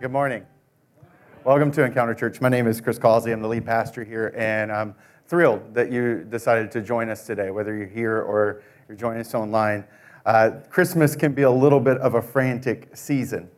Good morning. Welcome to Encounter Church. My name is Chris Causey. I'm the lead pastor here, and I'm thrilled that you decided to join us today, whether you're here or you're joining us online. Uh, Christmas can be a little bit of a frantic season.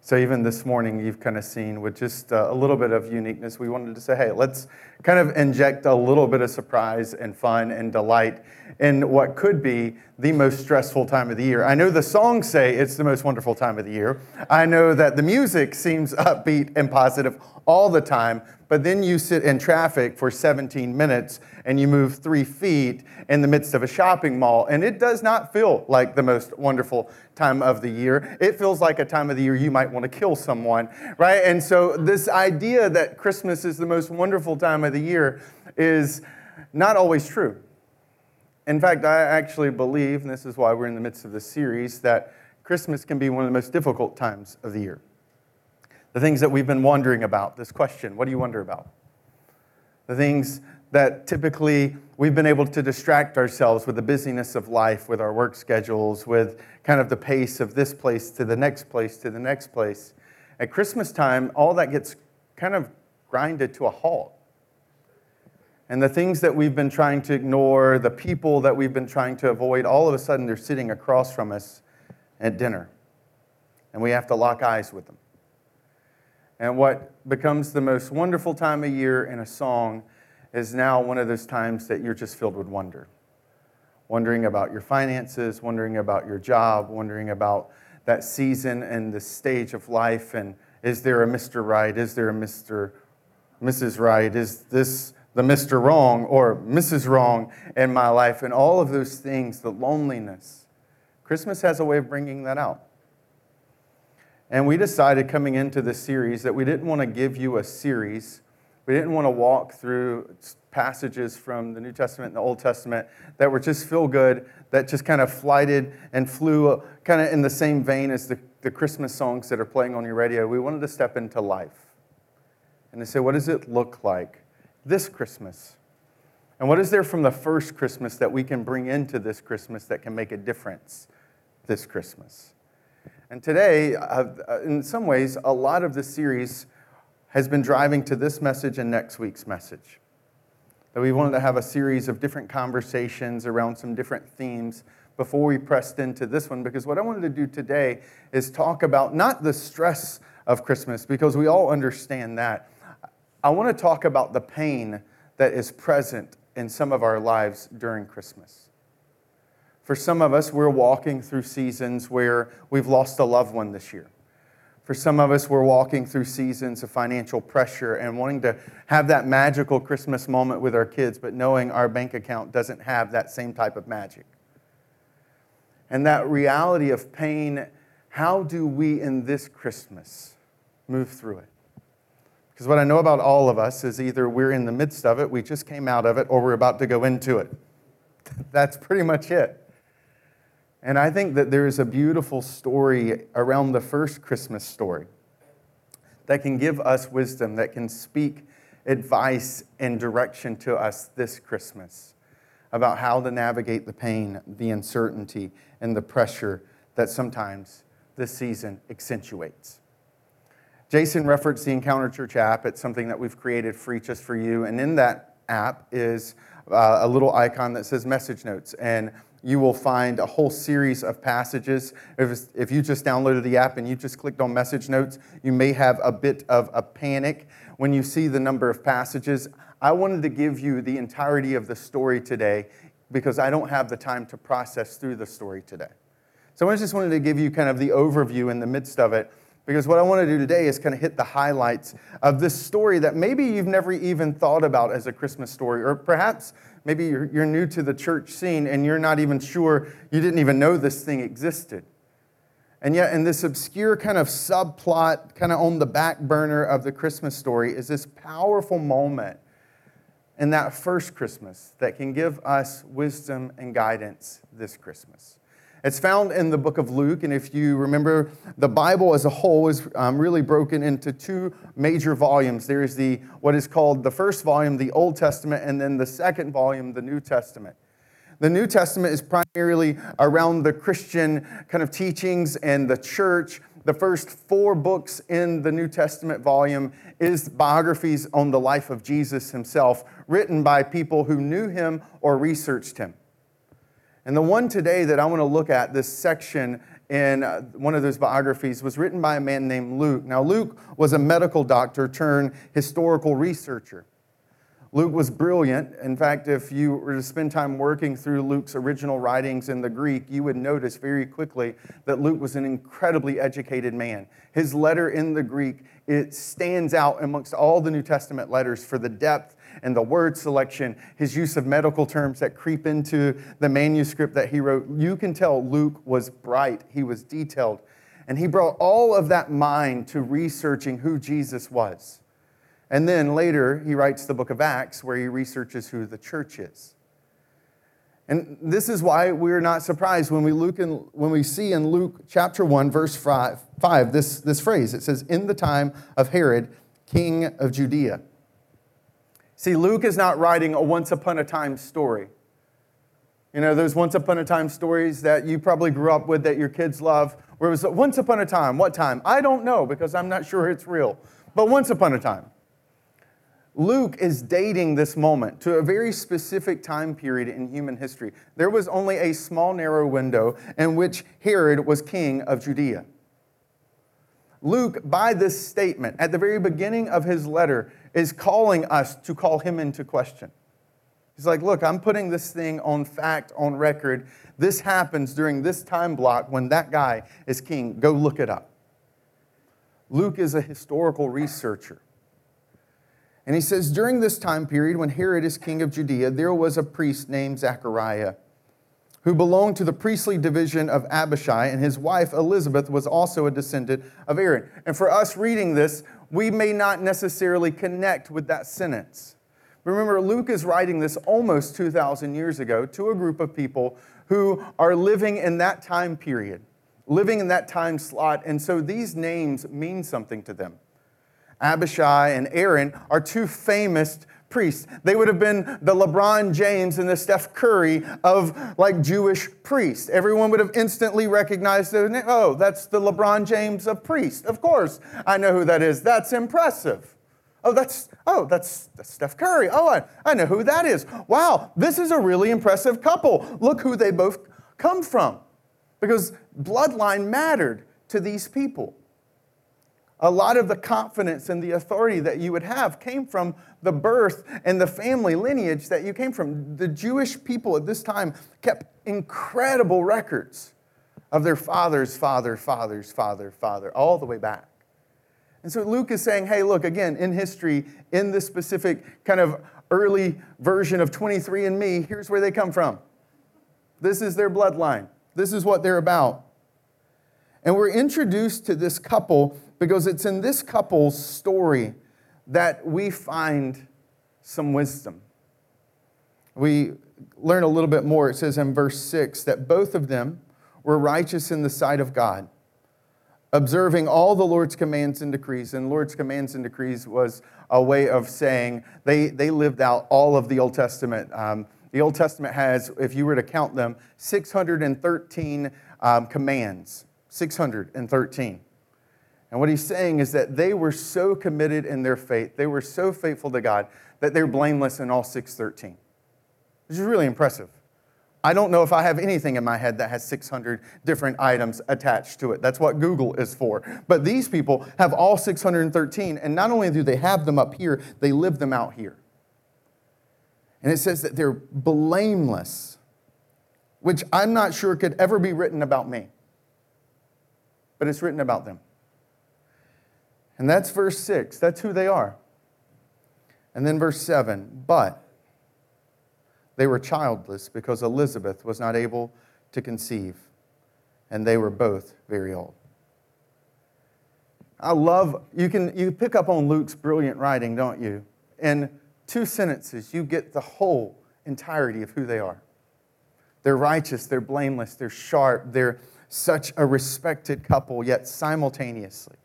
So even this morning, you've kind of seen with just uh, a little bit of uniqueness, we wanted to say, hey, let's kind of inject a little bit of surprise and fun and delight in what could be the most stressful time of the year. I know the songs say it's the most wonderful time of the year. I know that the music seems upbeat and positive all the time, but then you sit in traffic for 17 minutes and you move three feet in the midst of a shopping mall, and it does not feel like the most wonderful time of the year. It feels like a time of the year you might want to kill someone, right? And so, this idea that Christmas is the most wonderful time of the year is not always true. In fact, I actually believe, and this is why we're in the midst of this series, that Christmas can be one of the most difficult times of the year. The things that we've been wondering about, this question what do you wonder about? The things that typically we've been able to distract ourselves with the busyness of life, with our work schedules, with kind of the pace of this place to the next place to the next place. At Christmas time, all that gets kind of grinded to a halt. And the things that we've been trying to ignore, the people that we've been trying to avoid, all of a sudden they're sitting across from us at dinner. And we have to lock eyes with them. And what becomes the most wonderful time of year in a song is now one of those times that you're just filled with wonder. Wondering about your finances, wondering about your job, wondering about that season and the stage of life. And is there a Mr. Right? Is there a Mr. Mrs. Right? Is this the Mr. Wrong or Mrs. Wrong in my life? And all of those things, the loneliness. Christmas has a way of bringing that out. And we decided coming into this series that we didn't want to give you a series. We didn't want to walk through passages from the New Testament and the Old Testament that were just feel good, that just kind of flighted and flew uh, kind of in the same vein as the, the Christmas songs that are playing on your radio. We wanted to step into life and to say, what does it look like this Christmas? And what is there from the first Christmas that we can bring into this Christmas that can make a difference this Christmas? And today, uh, in some ways, a lot of this series has been driving to this message and next week's message. That we wanted to have a series of different conversations around some different themes before we pressed into this one, because what I wanted to do today is talk about not the stress of Christmas, because we all understand that. I want to talk about the pain that is present in some of our lives during Christmas. For some of us, we're walking through seasons where we've lost a loved one this year. For some of us, we're walking through seasons of financial pressure and wanting to have that magical Christmas moment with our kids, but knowing our bank account doesn't have that same type of magic. And that reality of pain, how do we in this Christmas move through it? Because what I know about all of us is either we're in the midst of it, we just came out of it, or we're about to go into it. That's pretty much it. And I think that there is a beautiful story around the first Christmas story that can give us wisdom, that can speak advice and direction to us this Christmas about how to navigate the pain, the uncertainty, and the pressure that sometimes this season accentuates. Jason referenced the Encounter Church app. It's something that we've created free just for you. And in that app is uh, a little icon that says message notes. And you will find a whole series of passages. If, if you just downloaded the app and you just clicked on message notes, you may have a bit of a panic when you see the number of passages. I wanted to give you the entirety of the story today because I don't have the time to process through the story today. So I just wanted to give you kind of the overview in the midst of it because what I want to do today is kind of hit the highlights of this story that maybe you've never even thought about as a Christmas story, or perhaps maybe you're, you're new to the church scene and you're not even sure, you didn't even know this thing existed. And yet, in this obscure kind of subplot, kind of on the back burner of the Christmas story, is this powerful moment in that first Christmas that can give us wisdom and guidance this Christmas. It's found in the book of Luke, and if you remember, the Bible as a whole is um, really broken into two major volumes. There is the what is called the first volume, the Old Testament, and then the second volume, the New Testament. The New Testament is primarily around the Christian kind of teachings and the church. the first four books in the New Testament volume is biographies on the life of Jesus himself, written by people who knew him or researched him. And the one today that I want to look at, this section in uh, one of those biographies, was written by a man named Luke. Now, Luke was a medical doctor turned historical researcher. Luke was brilliant. In fact, if you were to spend time working through Luke's original writings in the Greek, you would notice very quickly that Luke was an incredibly educated man. His letter in the Greek, it stands out amongst all the New Testament letters for the depth and the word selection, his use of medical terms that creep into the manuscript that he wrote. You can tell Luke was bright, he was detailed, and he brought all of that mind to researching who Jesus was. And then later, he writes the book of Acts where he researches who the church is. And this is why we're not surprised when we, look in, when we see in Luke chapter 1, verse 5, 5 this, this phrase. It says, In the time of Herod, king of Judea. See, Luke is not writing a once upon a time story. You know, those once upon a time stories that you probably grew up with that your kids love, where it was once upon a time. What time? I don't know because I'm not sure it's real. But once upon a time. Luke is dating this moment to a very specific time period in human history. There was only a small, narrow window in which Herod was king of Judea. Luke, by this statement, at the very beginning of his letter, is calling us to call him into question. He's like, Look, I'm putting this thing on fact, on record. This happens during this time block when that guy is king. Go look it up. Luke is a historical researcher. And he says, During this time period, when Herod is king of Judea, there was a priest named Zechariah who belonged to the priestly division of Abijah, and his wife Elizabeth was also a descendant of Aaron. And for us reading this, we may not necessarily connect with that sentence. Remember, Luke is writing this almost 2,000 years ago to a group of people who are living in that time period, living in that time slot, and so these names mean something to them. Abijah and Aaron are two famous priests. They would have been the LeBron James and the Steph Curry of like Jewish priests. Everyone would have instantly recognized their name. Oh, that's the LeBron James of priest. Of course, I know who that is. That's impressive. Oh, that's oh, that's, that's Steph Curry. Oh, I, I know who that is. Wow, this is a really impressive couple. Look who they both come from. Because bloodline mattered to these people a lot of the confidence and the authority that you would have came from the birth and the family lineage that you came from. The Jewish people at this time kept incredible records of their father's father, father's father, father, all the way back. And so Luke is saying, hey, look, again, in history, in this specific kind of early version of 23andMe, here's where they come from. This is their bloodline. This is what they're about. And we're introduced to this couple because it's in this couple's story that we find some wisdom. We learn a little bit more. It says in verse 6 that both of them were righteous in the sight of God, observing all the Lord's commands and decrees. And Lord's commands and decrees was a way of saying they, they lived out all of the Old Testament. Um, the Old Testament has, if you were to count them, 613 um, commands. 613. And what he's saying is that they were so committed in their faith, they were so faithful to God, that they're blameless in all 613. Which is really impressive. I don't know if I have anything in my head that has 600 different items attached to it. That's what Google is for. But these people have all 613, and not only do they have them up here, they live them out here. And it says that they're blameless, which I'm not sure could ever be written about me, but it's written about them. And that's verse 6. That's who they are. And then verse 7 But they were childless because Elizabeth was not able to conceive, and they were both very old. I love, you can you pick up on Luke's brilliant writing, don't you? In two sentences, you get the whole entirety of who they are. They're righteous, they're blameless, they're sharp, they're such a respected couple, yet simultaneously,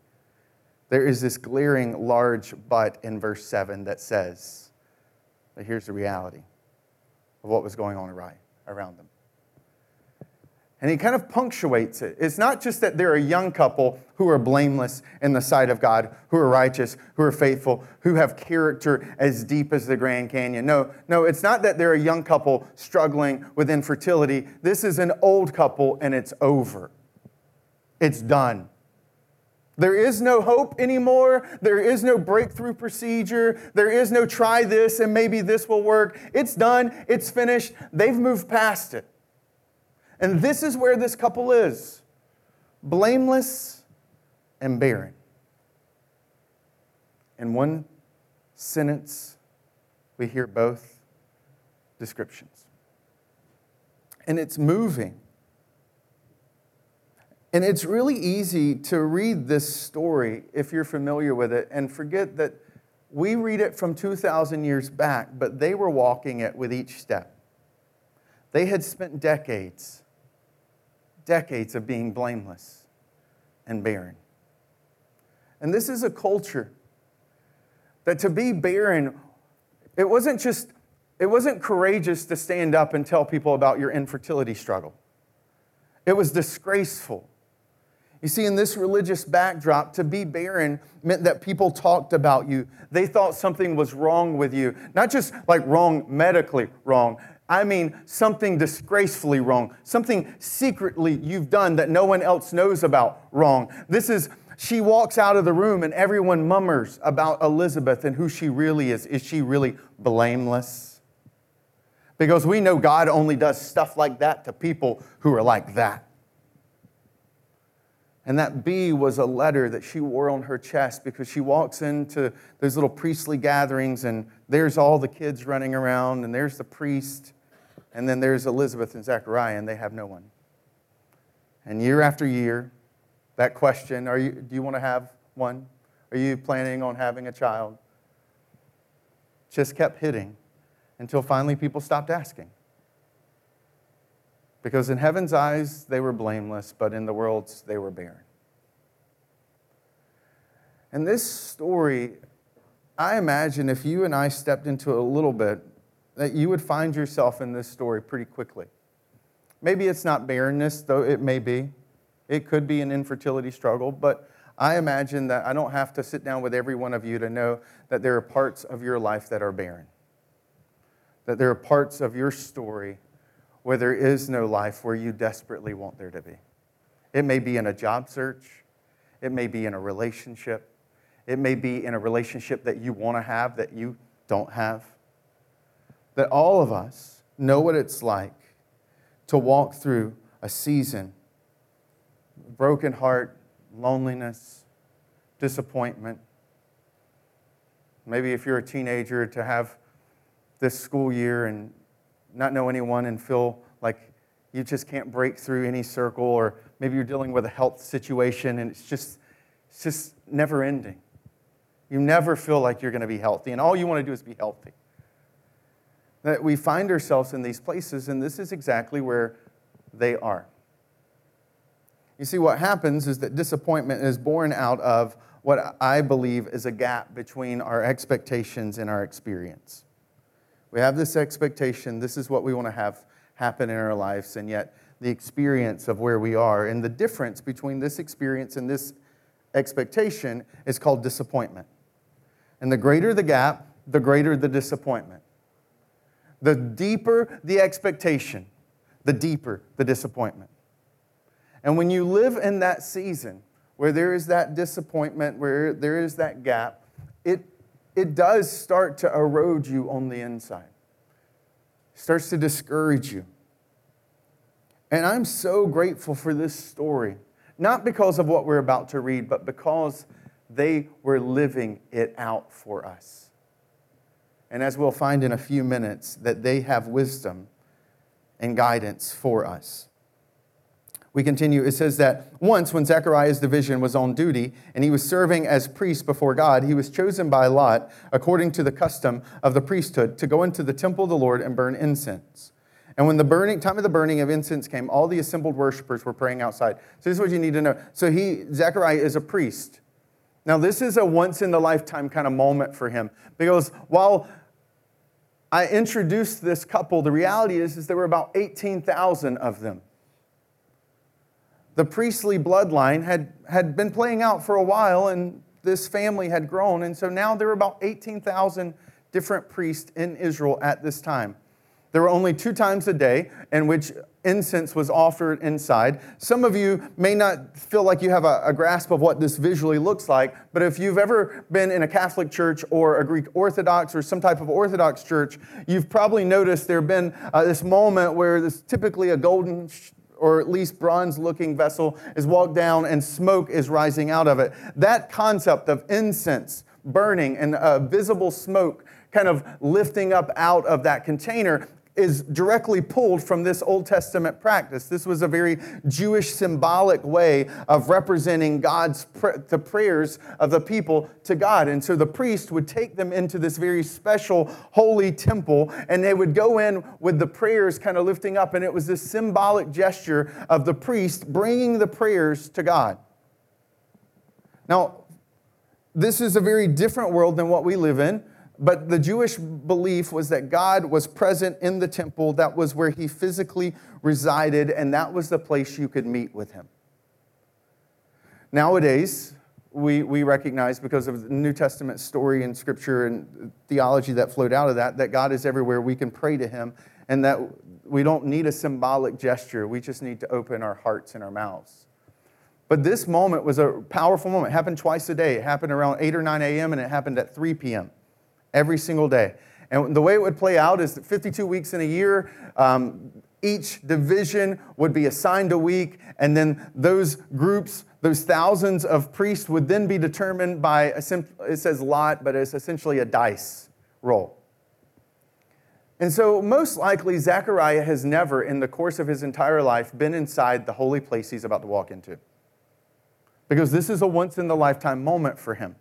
there is this glaring large but in verse 7 that says, but here's the reality of what was going on around them. And he kind of punctuates it. It's not just that they're a young couple who are blameless in the sight of God, who are righteous, who are faithful, who have character as deep as the Grand Canyon. No, no, it's not that they're a young couple struggling with infertility. This is an old couple and it's over. It's done. There is no hope anymore. There is no breakthrough procedure. There is no try this and maybe this will work. It's done. It's finished. They've moved past it. And this is where this couple is blameless and barren. In one sentence, we hear both descriptions. And it's moving. And it's really easy to read this story if you're familiar with it and forget that we read it from 2,000 years back, but they were walking it with each step. They had spent decades decades of being blameless and barren. And this is a culture that to be barren, it wasn't just, it wasn't courageous to stand up and tell people about your infertility struggle. It was disgraceful. You see, in this religious backdrop, to be barren meant that people talked about you. They thought something was wrong with you. Not just like wrong medically wrong, I mean something disgracefully wrong, something secretly you've done that no one else knows about wrong. This is, she walks out of the room and everyone mummers about Elizabeth and who she really is. Is she really blameless? Because we know God only does stuff like that to people who are like that. And that B was a letter that she wore on her chest because she walks into those little priestly gatherings and there's all the kids running around and there's the priest and then there's Elizabeth and Zechariah and they have no one. And year after year, that question, are you, do you want to have one? Are you planning on having a child? Just kept hitting until finally people stopped asking. Because in heaven's eyes, they were blameless, but in the world's, they were barren. And this story, I imagine if you and I stepped into it a little bit, that you would find yourself in this story pretty quickly. Maybe it's not barrenness, though it may be. It could be an infertility struggle, but I imagine that I don't have to sit down with every one of you to know that there are parts of your life that are barren, that there are parts of your story where there is no life where you desperately want there to be. It may be in a job search, it may be in a relationship, it may be in a relationship that you want to have that you don't have. That all of us know what it's like to walk through a season broken heart, loneliness, disappointment. Maybe if you're a teenager, to have this school year and not know anyone and feel like you just can't break through any circle, or maybe you're dealing with a health situation and it's just, it's just never ending. You never feel like you're going to be healthy, and all you want to do is be healthy. That we find ourselves in these places, and this is exactly where they are. You see, what happens is that disappointment is born out of what I believe is a gap between our expectations and our experience. We have this expectation, this is what we want to have happen in our lives, and yet the experience of where we are and the difference between this experience and this expectation is called disappointment. And the greater the gap, the greater the disappointment. The deeper the expectation, the deeper the disappointment. And when you live in that season where there is that disappointment, where there is that gap, it it does start to erode you on the inside. It starts to discourage you. And I'm so grateful for this story, not because of what we're about to read, but because they were living it out for us. And as we'll find in a few minutes, that they have wisdom and guidance for us we continue. It says that once, when Zechariah's division was on duty and he was serving as priest before God, he was chosen by Lot, according to the custom of the priesthood, to go into the temple of the Lord and burn incense. And when the burning time of the burning of incense came, all the assembled worshipers were praying outside. So this is what you need to know. So he, Zechariah, is a priest. Now this is a once in the lifetime kind of moment for him because while I introduced this couple, the reality is, is there were about 18,000 of them. The priestly bloodline had, had been playing out for a while, and this family had grown. And so now there were about 18,000 different priests in Israel at this time. There were only two times a day in which incense was offered inside. Some of you may not feel like you have a, a, grasp of what this visually looks like, but if you've ever been in a Catholic church or a Greek Orthodox or some type of Orthodox church, you've probably noticed there have been uh, this moment where there's typically a golden or at least bronze looking vessel is walked down and smoke is rising out of it. That concept of incense burning and uh, visible smoke kind of lifting up out of that container is directly pulled from this Old Testament practice. This was a very Jewish symbolic way of representing God's pr- the prayers of the people to God. And so the priest would take them into this very special holy temple and they would go in with the prayers kind of lifting up and it was this symbolic gesture of the priest bringing the prayers to God. Now, this is a very different world than what we live in. But the Jewish belief was that God was present in the temple. That was where he physically resided, and that was the place you could meet with him. Nowadays, we, we recognize because of the New Testament story and scripture and theology that flowed out of that, that God is everywhere. We can pray to him, and that we don't need a symbolic gesture. We just need to open our hearts and our mouths. But this moment was a powerful moment. It happened twice a day. It happened around 8 or 9 a.m., and it happened at 3 p.m every single day. And the way it would play out is that 52 weeks in a year, um, each division would be assigned a week, and then those groups, those thousands of priests, would then be determined by, a, simple it says lot, but it's essentially a dice roll. And so, most likely, Zechariah has never, in the course of his entire life, been inside the holy place he's about to walk into. Because this is a once in the lifetime moment for him.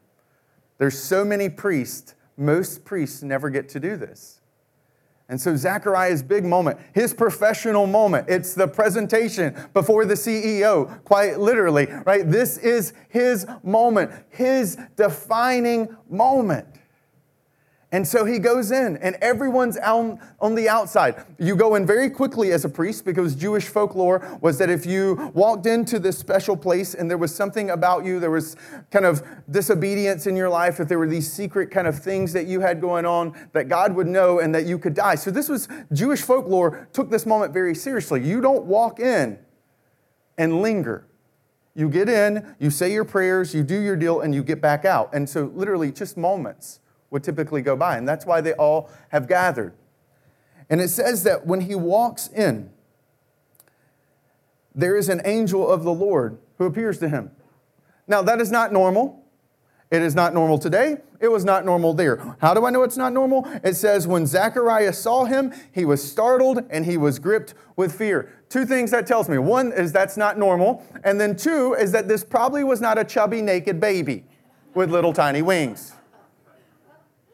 There's so many priests most priests never get to do this. And so Zechariah's big moment, his professional moment, it's the presentation before the CEO, quite literally, right? This is his moment, his defining moment. And so he goes in, and everyone's on, on the outside. You go in very quickly as a priest because Jewish folklore was that if you walked into this special place and there was something about you, there was kind of disobedience in your life, if there were these secret kind of things that you had going on, that God would know and that you could die. So this was Jewish folklore took this moment very seriously. You don't walk in and linger. You get in, you say your prayers, you do your deal, and you get back out. And so, literally, just moments would typically go by. And that's why they all have gathered. And it says that when he walks in, there is an angel of the Lord who appears to him. Now, that is not normal. It is not normal today. It was not normal there. How do I know it's not normal? It says, when Zechariah saw him, he was startled and he was gripped with fear. Two things that tells me. One is that's not normal. And then two is that this probably was not a chubby, naked baby with little tiny wings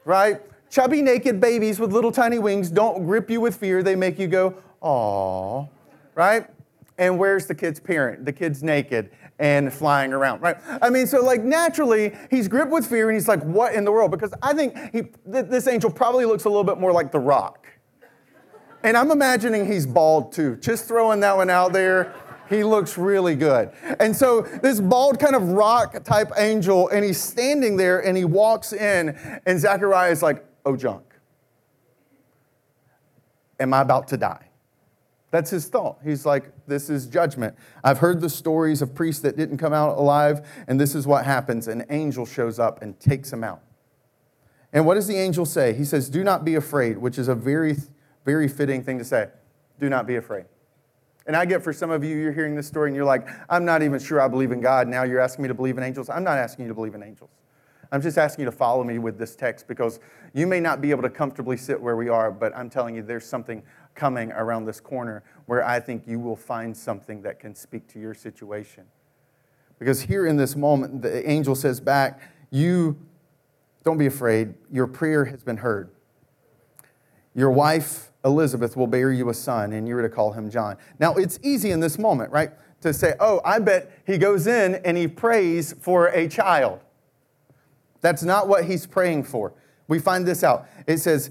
right? Chubby, naked babies with little tiny wings don't grip you with fear. They make you go, "Aw," right? And where's the kid's parent? The kid's naked and flying around, right? I mean, so like naturally, he's gripped with fear and he's like, what in the world? Because I think he, th- this angel probably looks a little bit more like The Rock. And I'm imagining he's bald too. Just throwing that one out there. He looks really good. And so this bald kind of rock type angel, and he's standing there and he walks in, and Zechariah is like, oh, junk. Am I about to die? That's his thought. He's like, this is judgment. I've heard the stories of priests that didn't come out alive, and this is what happens. An angel shows up and takes him out. And what does the angel say? He says, Do not be afraid, which is a very, very fitting thing to say. Do not be afraid. And I get for some of you, you're hearing this story and you're like, I'm not even sure I believe in God. Now you're asking me to believe in angels. I'm not asking you to believe in angels. I'm just asking you to follow me with this text because you may not be able to comfortably sit where we are, but I'm telling you there's something coming around this corner where I think you will find something that can speak to your situation. Because here in this moment, the angel says back, You don't be afraid, your prayer has been heard. Your wife Elizabeth will bear you a son, and you're to call him John. Now, it's easy in this moment, right, to say, oh, I bet he goes in and he prays for a child. That's not what he's praying for. We find this out. It says,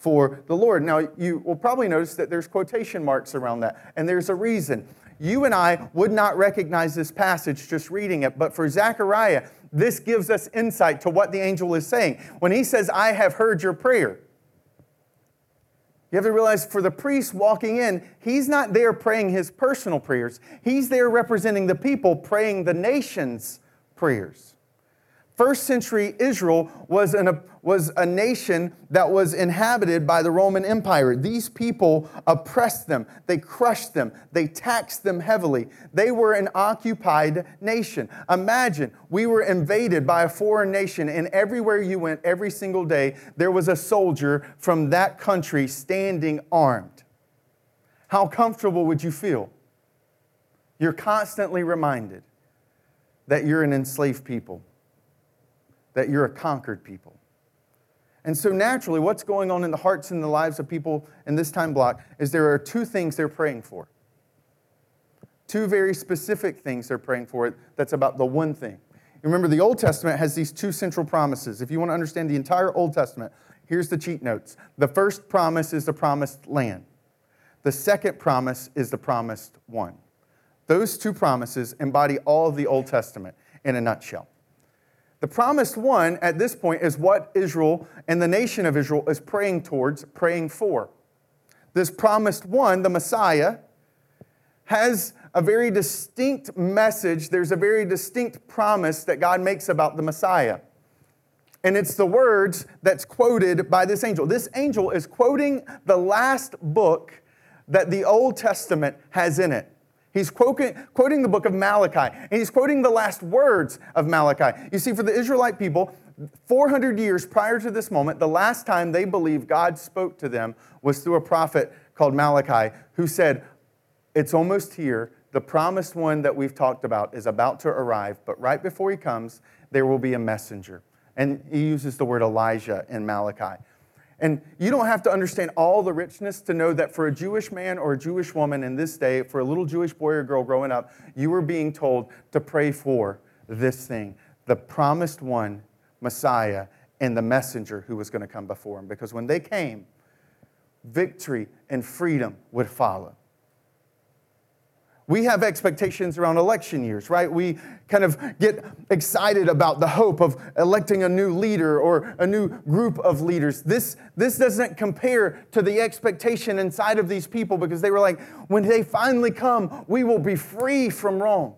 for the Lord. Now, you will probably notice that there's quotation marks around that, and there's a reason. You and I would not recognize this passage just reading it, but for Zechariah, this gives us insight to what the angel is saying. When he says, I have heard your prayer, you have to realize for the priest walking in, he's not there praying his personal prayers. He's there representing the people, praying the nation's prayers. First century Israel was, an, was a nation that was inhabited by the Roman Empire. These people oppressed them, they crushed them, they taxed them heavily. They were an occupied nation. Imagine we were invaded by a foreign nation, and everywhere you went, every single day, there was a soldier from that country standing armed. How comfortable would you feel? You're constantly reminded that you're an enslaved people that you're a conquered people. And so, naturally, what's going on in the hearts and the lives of people in this time block is there are two things they're praying for. Two very specific things they're praying for that's about the one thing. Remember, the Old Testament has these two central promises. If you want to understand the entire Old Testament, here's the cheat notes. The first promise is the promised land, the second promise is the promised one. Those two promises embody all of the Old Testament in a nutshell. The promised one at this point is what Israel and the nation of Israel is praying towards, praying for. This promised one, the Messiah, has a very distinct message. There's a very distinct promise that God makes about the Messiah. And it's the words that's quoted by this angel. This angel is quoting the last book that the Old Testament has in it. He's quoting, quoting the book of Malachi, and he's quoting the last words of Malachi. You see, for the Israelite people, 400 years prior to this moment, the last time they believed God spoke to them was through a prophet called Malachi who said, It's almost here. The promised one that we've talked about is about to arrive, but right before he comes, there will be a messenger. And he uses the word Elijah in Malachi. And you don't have to understand all the richness to know that for a Jewish man or a Jewish woman in this day, for a little Jewish boy or girl growing up, you were being told to pray for this thing the promised one, Messiah, and the messenger who was going to come before him. Because when they came, victory and freedom would follow. We have expectations around election years, right? We kind of get excited about the hope of electing a new leader or a new group of leaders. This, this doesn't compare to the expectation inside of these people because they were like, when they finally come, we will be free from Rome.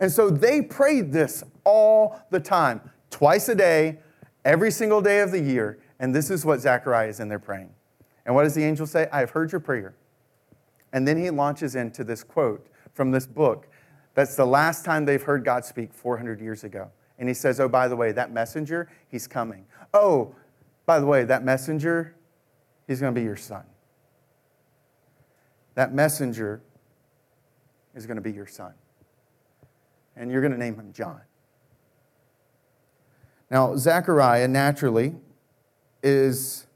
And so they prayed this all the time, twice a day, every single day of the year. And this is what Zechariah is in there praying. And what does the angel say? I have heard your prayer. And then he launches into this quote from this book. That's the last time they've heard God speak 400 years ago. And he says, Oh, by the way, that messenger, he's coming. Oh, by the way, that messenger, he's going to be your son. That messenger is going to be your son. And you're going to name him John. Now, Zechariah naturally is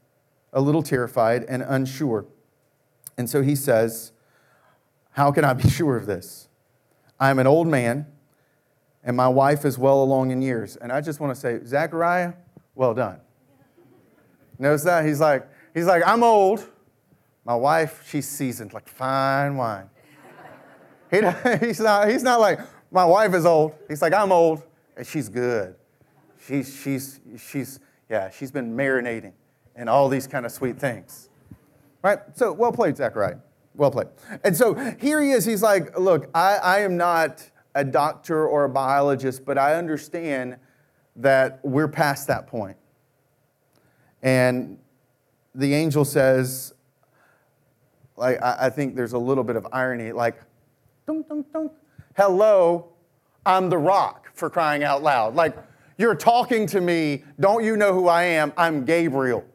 a little terrified and unsure. And so he says, how can I be sure of this? I'm an old man, and my wife is well along in years. And I just want to say, Zachariah, well done. Notice that? He's like, he's like, I'm old. My wife, she's seasoned like fine wine. He, he's, not, he's not like, my wife is old. He's like, I'm old, and she's good. She's, she's, she's, yeah, she's been marinating and all these kind of sweet things. Right? So, well played, Zachariah. Well played. And so here he is. He's like, Look, I, I am not a doctor or a biologist, but I understand that we're past that point. And the angel says, like, I, I think there's a little bit of irony, like, dunk, dunk, dunk. Hello, I'm the rock for crying out loud. Like, you're talking to me. Don't you know who I am? I'm Gabriel.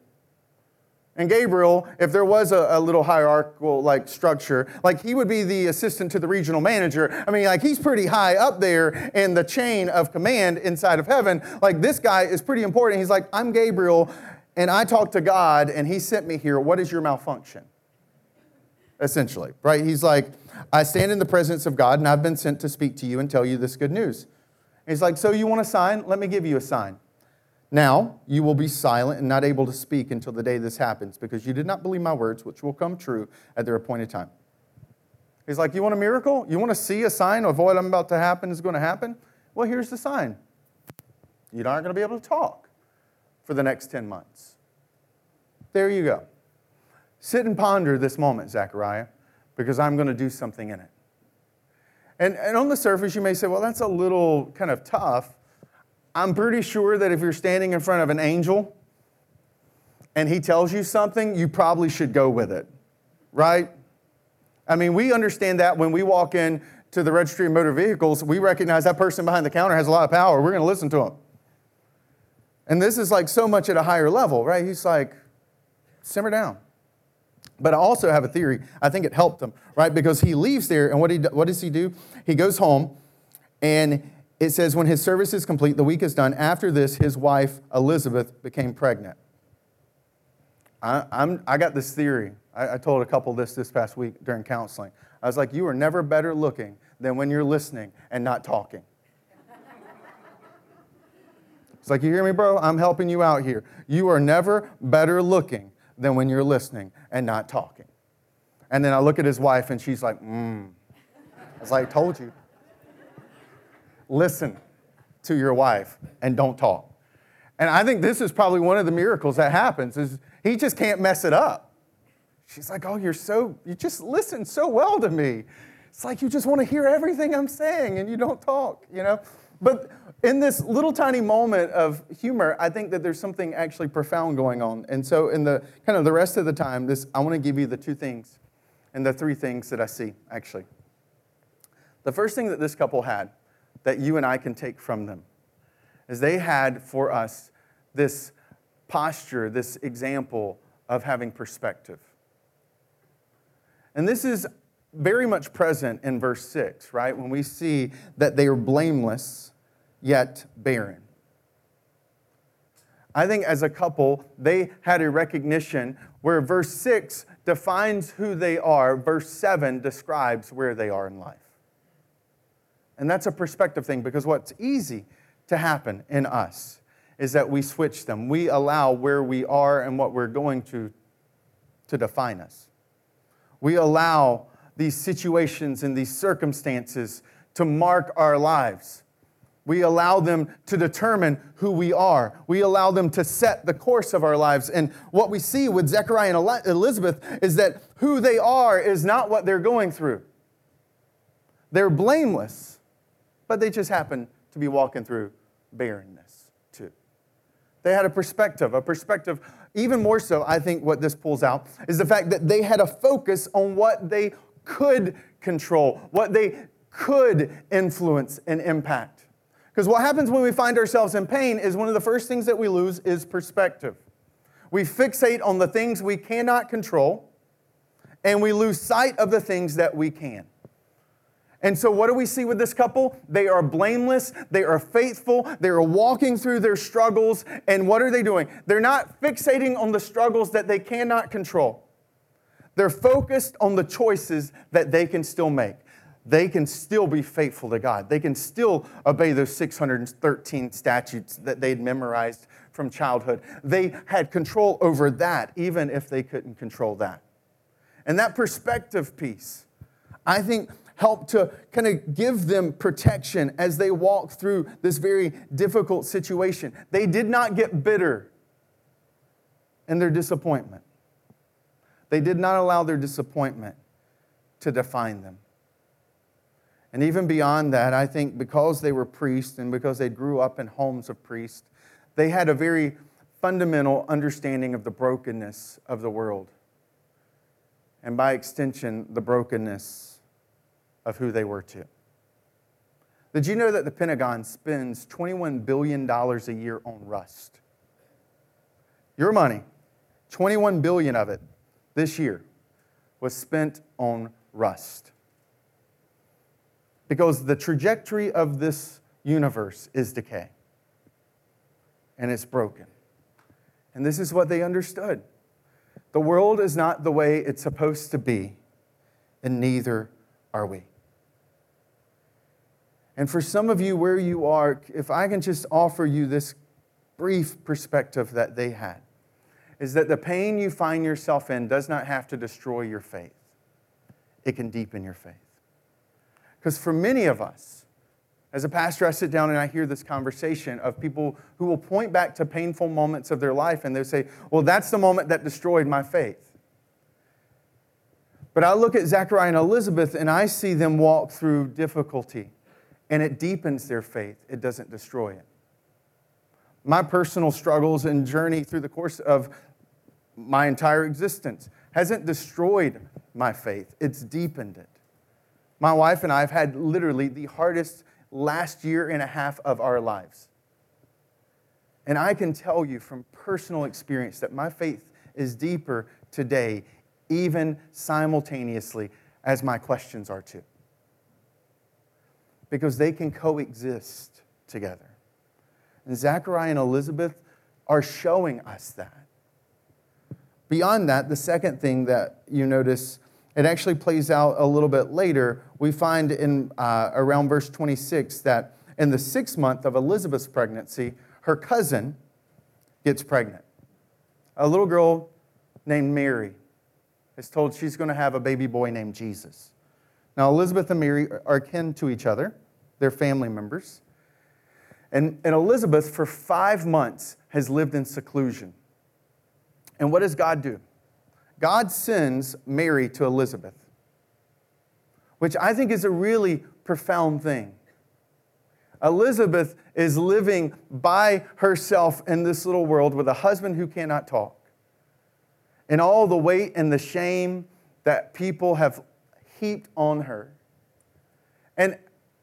And Gabriel, if there was a, a, little hierarchical like structure, like he would be the assistant to the regional manager. I mean, like he's pretty high up there in the chain of command inside of heaven. Like this guy is pretty important. He's like, I'm Gabriel, and I talked to God, and he sent me here. What is your malfunction? Essentially, right? He's like, I stand in the presence of God, and I've been sent to speak to you and tell you this good news. he's like, So you want a sign? Let me give you a sign. Now you will be silent and not able to speak until the day this happens, because you did not believe my words, which will come true at their appointed time. He's like, You want a miracle? You want to see a sign of what I'm about to happen is going to happen? Well, here's the sign. You're not going to be able to talk for the next 10 months. There you go. Sit and ponder this moment, Zechariah, because I'm going to do something in it. And, and on the surface, you may say, well, that's a little kind of tough. I'm pretty sure that if you're standing in front of an angel and he tells you something, you probably should go with it, right? I mean, we understand that when we walk in to the registry of motor vehicles, we recognize that person behind the counter has a lot of power. We're going to listen to him. And this is like so much at a higher level, right? He's like, simmer down. But I also have a theory. I think it helped him, right? Because he leaves there, and what, he, what does he do? He goes home, and it says, when his service is complete, the week is done. After this, his wife, Elizabeth, became pregnant. I, I'm, I got this theory. I, I told a couple this this past week during counseling. I was like, you are never better looking than when you're listening and not talking. It's like, you hear me, bro? I'm helping you out here. You are never better looking than when you're listening and not talking. And then I look at his wife and she's like, mmm. I was like, I told you listen to your wife and don't talk. And I think this is probably one of the miracles that happens is he just can't mess it up. She's like, "Oh, you're so you just listen so well to me. It's like you just want to hear everything I'm saying and you don't talk, you know?" But in this little tiny moment of humor, I think that there's something actually profound going on. And so in the kind of the rest of the time, this I want to give you the two things and the three things that I see actually. The first thing that this couple had that you and I can take from them. As they had for us this posture, this example of having perspective. And this is very much present in verse 6, right? When we see that they are blameless yet barren. I think as a couple, they had a recognition where verse 6 defines who they are, verse 7 describes where they are in life. And that's a perspective thing because what's easy to happen in us is that we switch them. We allow where we are and what we're going to to define us. We allow these situations and these circumstances to mark our lives. We allow them to determine who we are. We allow them to set the course of our lives. And what we see with Zechariah and Elizabeth is that who they are is not what they're going through. They're blameless but they just happened to be walking through barrenness too. They had a perspective, a perspective, even more so, I think what this pulls out is the fact that they had a focus on what they could control, what they could influence and impact. Because what happens when we find ourselves in pain is one of the first things that we lose is perspective. We fixate on the things we cannot control, and we lose sight of the things that we can. And so, what do we see with this couple? They are blameless, they are faithful, they are walking through their struggles. And what are they doing? They're not fixating on the struggles that they cannot control, they're focused on the choices that they can still make. They can still be faithful to God. They can still obey those 613 statutes that they'd memorized from childhood. They had control over that, even if they couldn't control that. And that perspective piece, I think help to kind of give them protection as they walk through this very difficult situation. They did not get bitter in their disappointment. They did not allow their disappointment to define them. And even beyond that, I think because they were priests and because they grew up in homes of priests, they had a very fundamental understanding of the brokenness of the world. And by extension, the brokenness of who they were to. Did you know that the Pentagon spends $21 billion a year on rust? Your money, 21 billion of it this year was spent on rust. Because the trajectory of this universe is decay. And it's broken. And this is what they understood. The world is not the way it's supposed to be, and neither are we. And for some of you, where you are, if I can just offer you this brief perspective that they had, is that the pain you find yourself in does not have to destroy your faith, it can deepen your faith. Because for many of us, as a pastor, I sit down and I hear this conversation of people who will point back to painful moments of their life and they'll say, Well, that's the moment that destroyed my faith. But I look at Zachariah and Elizabeth and I see them walk through difficulty and it deepens their faith, it doesn't destroy it. My personal struggles and journey through the course of my entire existence hasn't destroyed my faith, it's deepened it. My wife and I have had literally the hardest last year and a half of our lives. And I can tell you from personal experience that my faith is deeper today, even simultaneously as my questions are too. Because they can coexist together. And Zachariah and Elizabeth are showing us that. Beyond that, the second thing that you notice it actually plays out a little bit later. We find in uh, around verse 26 that in the sixth month of Elizabeth's pregnancy, her cousin gets pregnant. A little girl named Mary is told she's going to have a baby boy named Jesus. Now, Elizabeth and Mary are kin to each other, they're family members. And, and Elizabeth, for five months, has lived in seclusion. And what does God do? God sends Mary to Elizabeth, which I think is a really profound thing. Elizabeth is living by herself in this little world with a husband who cannot talk. And all the weight and the shame that people have heaped on her. And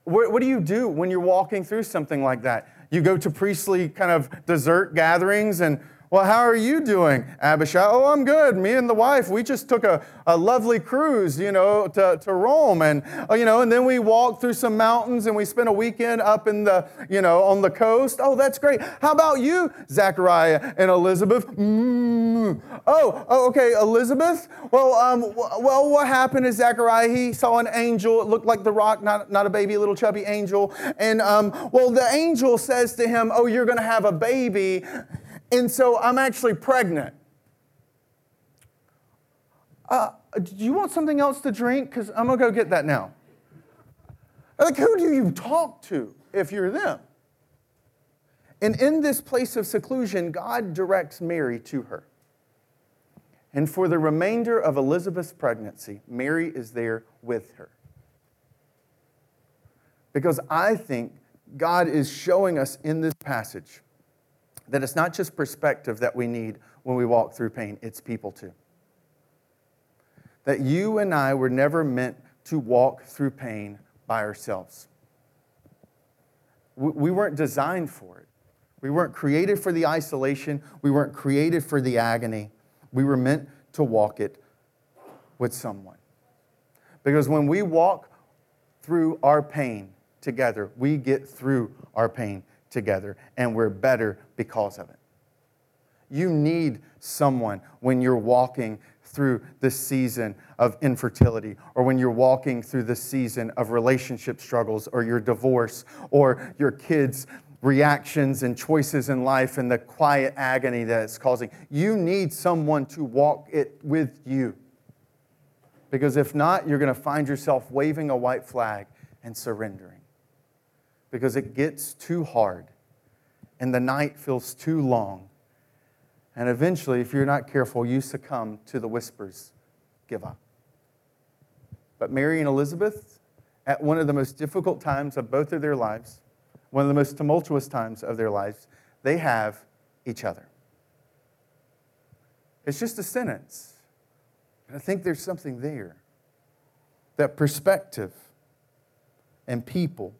what do you do when you're walking through something like that? You go to priestly kind of dessert gatherings and well, how are you doing, Abishai? Oh, I'm good. Me and the wife, we just took a, a lovely cruise, you know, to, to Rome. And, uh, you know, and then we walked through some mountains and we spent a weekend up in the, you know, on the coast. Oh, that's great. How about you, Zachariah and Elizabeth? Mm. Oh, oh, okay, Elizabeth? Well, um, well, what happened is Zachariah, he saw an angel. It looked like the rock, not, not a baby, little chubby angel. And, um, well, the angel says to him, oh, you're going to have a baby. And so I'm actually pregnant. Uh, do you want something else to drink? Because I'm going to go get that now. Like, who do you talk to if you're them? And in this place of seclusion, God directs Mary to her. And for the remainder of Elizabeth's pregnancy, Mary is there with her. Because I think God is showing us in this passage that it's not just perspective that we need when we walk through pain, it's people too. That you and I were never meant to walk through pain by ourselves. We weren't designed for it. We weren't created for the isolation. We weren't created for the agony. We were meant to walk it with someone. Because when we walk through our pain together, we get through our pain together, and we're better because of it. You need someone when you're walking through the season of infertility, or when you're walking through the season of relationship struggles, or your divorce, or your kids' reactions and choices in life, and the quiet agony that it's causing. You need someone to walk it with you. Because if not, you're going to find yourself waving a white flag and surrendering because it gets too hard and the night feels too long. And eventually, if you're not careful, you succumb to the whispers give up. But Mary and Elizabeth, at one of the most difficult times of both of their lives, one of the most tumultuous times of their lives, they have each other. It's just a sentence. And I think there's something there. That perspective and people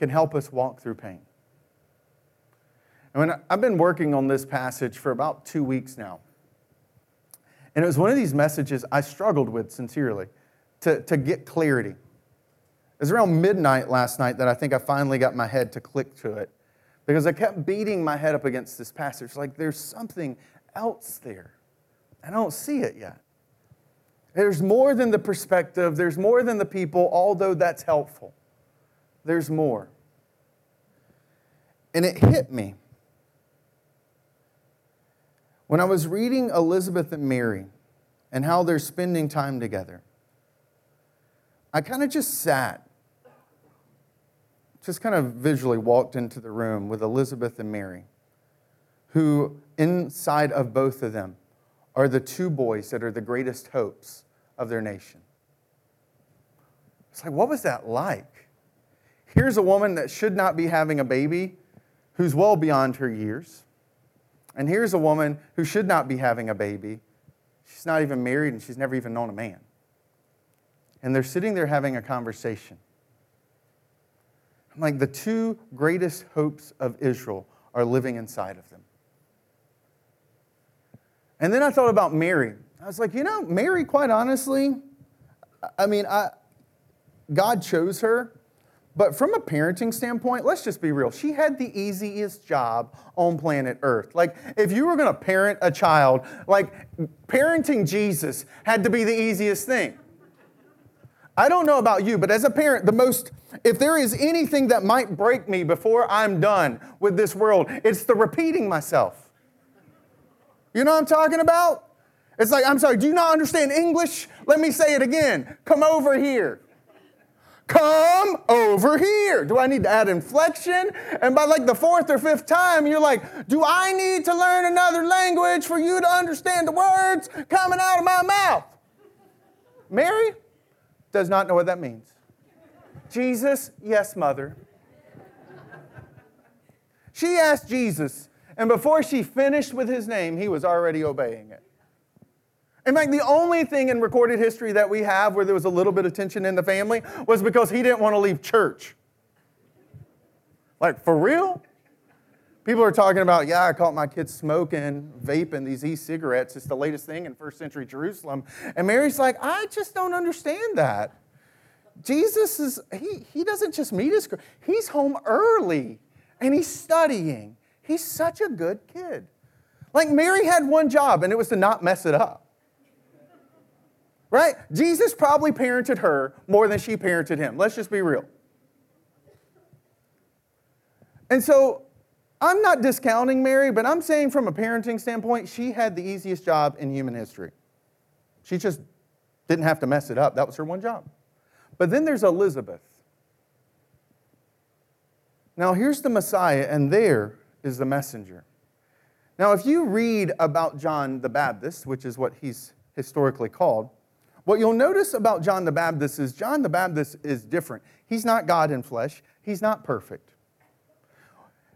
can help us walk through pain. And I've been working on this passage for about two weeks now. And it was one of these messages I struggled with sincerely to, to get clarity. It was around midnight last night that I think I finally got my head to click to it because I kept beating my head up against this passage. Like there's something else there. I don't see it yet. There's more than the perspective, there's more than the people, although that's helpful. There's more. And it hit me when I was reading Elizabeth and Mary and how they're spending time together, I kind of just sat, just kind of visually walked into the room with Elizabeth and Mary, who inside of both of them are the two boys that are the greatest hopes of their nation. It's like, what was that like? Here's a woman that should not be having a baby who's well beyond her years. And here's a woman who should not be having a baby. She's not even married and she's never even known a man. And they're sitting there having a conversation. I'm like, the two greatest hopes of Israel are living inside of them. And then I thought about Mary. I was like, you know, Mary, quite honestly, I mean, I, God chose her but from a parenting standpoint, let's just be real. She had the easiest job on planet Earth. Like, if you were to parent a child, like, parenting Jesus had to be the easiest thing. I don't know about you, but as a parent, the most, if there is anything that might break me before I'm done with this world, it's the repeating myself. You know what I'm talking about? It's like, I'm sorry, do you not understand English? Let me say it again. Come over here. Come over here. Do I need to add inflection? And by like the fourth or fifth time, you're like, Do I need to learn another language for you to understand the words coming out of my mouth? Mary does not know what that means. Jesus, yes, mother. She asked Jesus, and before she finished with his name, he was already obeying it. In fact, the only thing in recorded history that we have where there was a little bit of tension in the family was because he didn't want to leave church. Like, for real? People are talking about, yeah, I caught my kids smoking, vaping these e cigarettes. It's the latest thing in first century Jerusalem. And Mary's like, I just don't understand that. Jesus is, he, he doesn't just meet his, he's home early and he's studying. He's such a good kid. Like Mary had one job, and it was to not mess it up right? Jesus probably parented her more than she parented him. Let's just be real. And so I'm not discounting Mary, but I'm saying from a parenting standpoint, she had the easiest job in human history. She just didn't have to mess it up. That was her one job. But then there's Elizabeth. Now, here's the Messiah, and there is the messenger. Now, if you read about John the Baptist, which is what he's historically called, what you'll notice about John the Baptist is John the Baptist is different. He's not God in flesh, he's not perfect.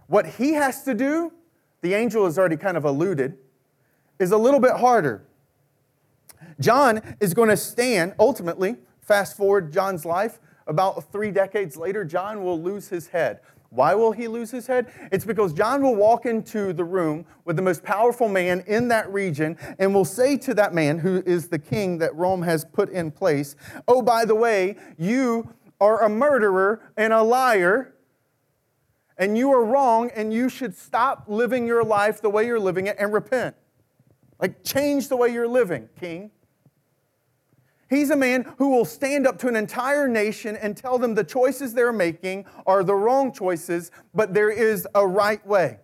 What he has to do, the angel has already kind of alluded, is a little bit harder. John is going to stand, ultimately, fast forward John's life, about three decades later, John will lose his head. Why will he lose his head? It's because John will walk into the room with the most powerful man in that region and will say to that man, who is the king that Rome has put in place, Oh, by the way, you are a murderer and a liar, and you are wrong, and you should stop living your life the way you're living it and repent. Like, change the way you're living, king. He's a man who will stand up to an entire nation and tell them the choices they're making are the wrong choices, but there is a right way.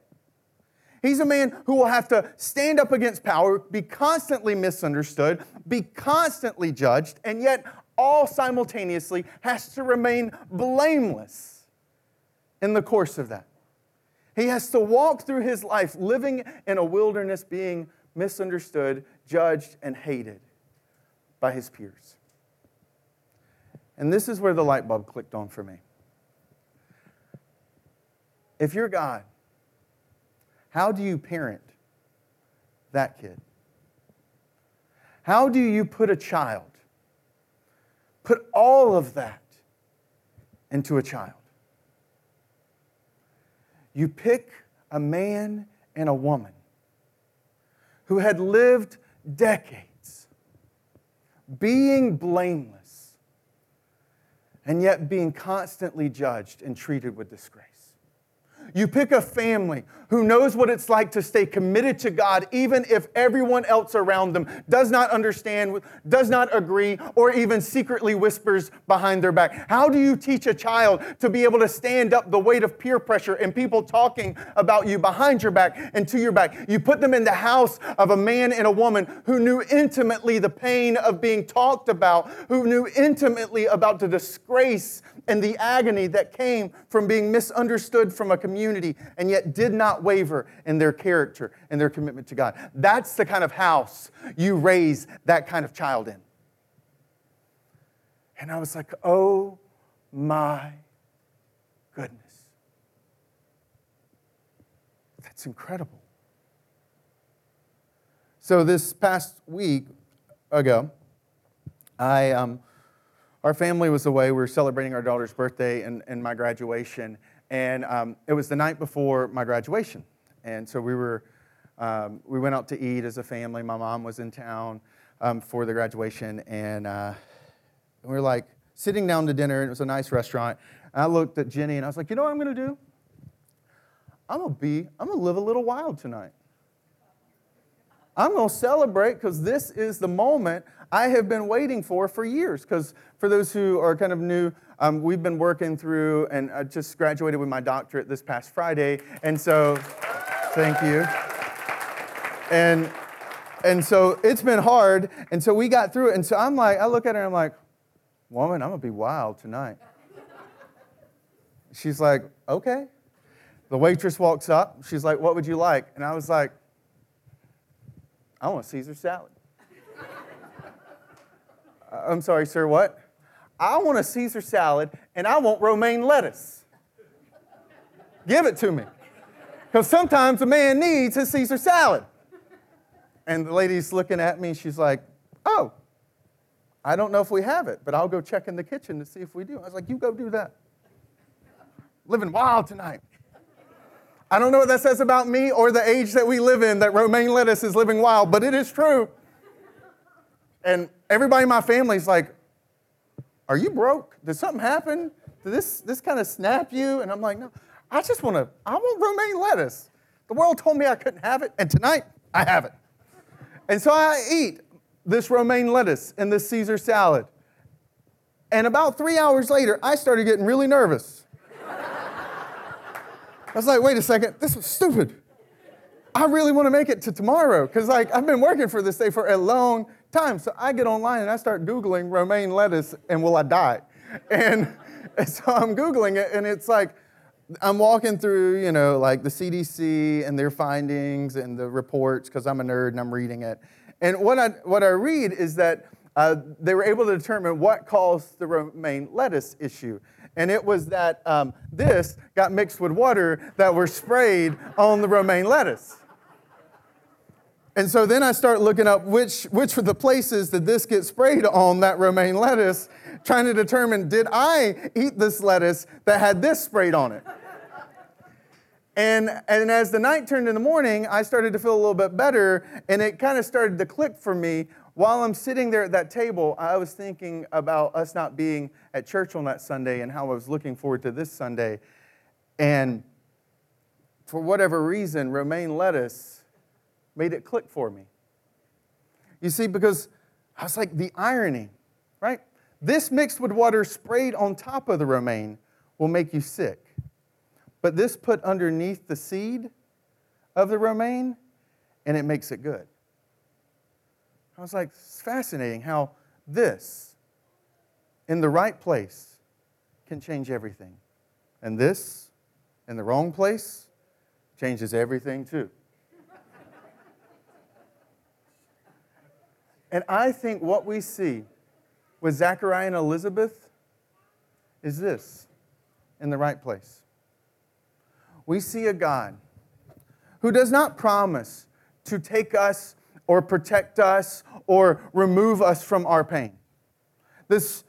He's a man who will have to stand up against power, be constantly misunderstood, be constantly judged, and yet all simultaneously has to remain blameless in the course of that. He has to walk through his life living in a wilderness, being misunderstood, judged, and hated by his peers. And this is where the light bulb clicked on for me. If you're God, how do you parent that kid? How do you put a child, put all of that into a child? You pick a man and a woman who had lived decades being blameless and yet being constantly judged and treated with disgrace. You pick a family who knows what it's like to stay committed to God, even if everyone else around them does not understand, does not agree, or even secretly whispers behind their back. How do you teach a child to be able to stand up the weight of peer pressure and people talking about you behind your back and to your back? You put them in the house of a man and a woman who knew intimately the pain of being talked about, who knew intimately about the disgrace and the agony that came from being misunderstood from a community and yet did not waver in their character and their commitment to God. That's the kind of house you raise that kind of child in. And I was like, oh my goodness. That's incredible. So, this past week ago, I, um, our family was away. We were celebrating our daughter's birthday and, and my graduation. And um, it was the night before my graduation. And so we were, um, we went out to eat as a family. My mom was in town um, for the graduation. And, uh, we were like sitting down to dinner, and it was a nice restaurant. And I looked at Jenny and I was like, you know what I'm going to do? I'm going to be, I'm going to live a little wild tonight. I'm going to celebrate because this is the moment I have been waiting for for years. Because for those who are kind of new, um, we've been working through, and I just graduated with my doctorate this past Friday. And so, thank you. And and so it's been hard. And so we got through it. And so I'm like, I look at her and I'm like, woman, I'm gonna be wild tonight. She's like, okay. The waitress walks up. She's like, what would you like? And I was like, I want a Caesar salad. Uh, I'm sorry, sir, what? I want a Caesar salad and I want romaine lettuce. Give it to me. Because sometimes a man needs his Caesar salad. And the lady's looking at me, she's like, Oh, I don't know if we have it, but I'll go check in the kitchen to see if we do. I was like, You go do that. Living wild tonight. I don't know what that says about me or the age that we live in that romaine lettuce is living wild, but it is true. And everybody in my family is like, Are you broke? Did something happen? Did this, this kind of snap you? And I'm like, No, I just want to, I want romaine lettuce. The world told me I couldn't have it, and tonight I have it. And so I eat this romaine lettuce and this Caesar salad. And about three hours later, I started getting really nervous. I was like, wait a second, this was stupid. I really want to make it to tomorrow because like I've been working for this day for a long time. So I get online and I start Googling romaine lettuce and will I die? And, and so I'm Googling it and it's like, I'm walking through, you know, like the CDC and their findings and the reports because I'm a nerd and I'm reading it. And what I, what I read is that uh, they were able to determine what caused the romaine lettuce issue. And it was that um, this got mixed with water that were sprayed on the romaine lettuce. And so then I start looking up which, which were the places that this gets sprayed on that romaine lettuce, trying to determine did I eat this lettuce that had this sprayed on it? And, and as the night turned in the morning, I started to feel a little bit better, and it kind of started to click for me. While I'm sitting there at that table, I was thinking about us not being at church on that Sunday and how I was looking forward to this Sunday. And for whatever reason, romaine lettuce made it click for me. You see, because I was like, the irony, right? This mixed with water sprayed on top of the romaine will make you sick. But this put underneath the seed of the romaine, and it makes it good. I was like, it's fascinating how this, in the right place, can change everything. And this, in the wrong place, changes everything too. and I think what we see with Zachariah and Elizabeth is this in the right place we see a God who does not promise to take us or protect us or remove us from our pain. This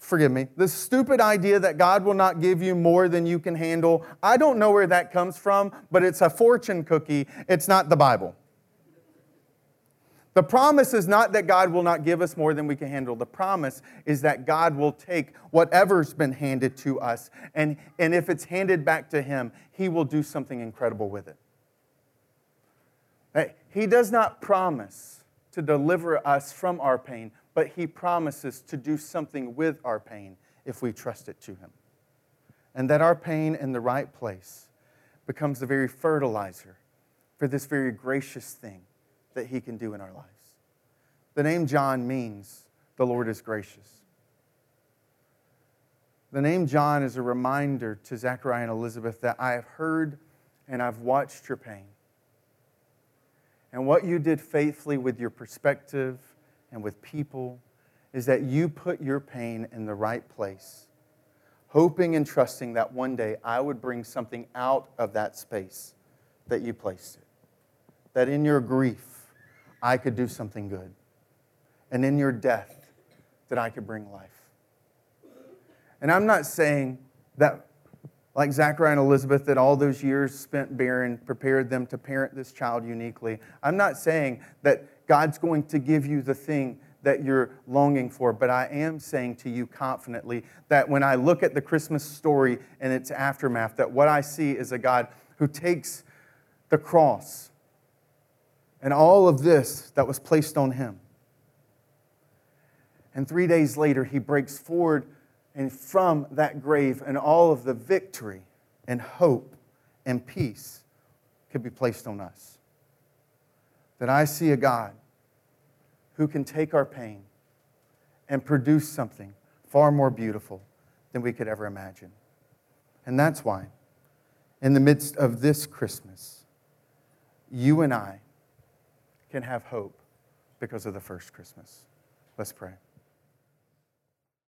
forgive me, this stupid idea that God will not give you more than you can handle, I don't know where that comes from, but it's a fortune cookie. It's not the Bible. The promise is not that God will not give us more than we can handle. The promise is that God will take whatever's been handed to us, and, and if it's handed back to Him, He will do something incredible with it. Uh, he does not promise to deliver us from our pain, but He promises to do something with our pain if we trust it to Him. And that our pain in the right place becomes the very fertilizer for this very gracious thing that He can do in our lives. The name John means the Lord is gracious. The name John is a reminder to Zechariah and Elizabeth that I have heard and I've watched your pain. And what you did faithfully with your perspective and with people is that you put your pain in the right place, hoping and trusting that one day I would bring something out of that space that you placed it. That in your grief, I could do something good. And in your death, that I could bring life. And I'm not saying that, like Zachariah and Elizabeth, that all those years spent barren prepared them to parent this child uniquely. I'm not saying that God's going to give you the thing that you're longing for, but I am saying to you confidently that when I look at the Christmas story and its aftermath, that what I see is a God who takes the cross and all of this that was placed on him. And three days later, he breaks forward and from that grave, and all of the victory and hope and peace could be placed on us. That I see a God who can take our pain and produce something far more beautiful than we could ever imagine. And that's why, in the midst of this Christmas, you and I can have hope because of the first Christmas. Let's pray.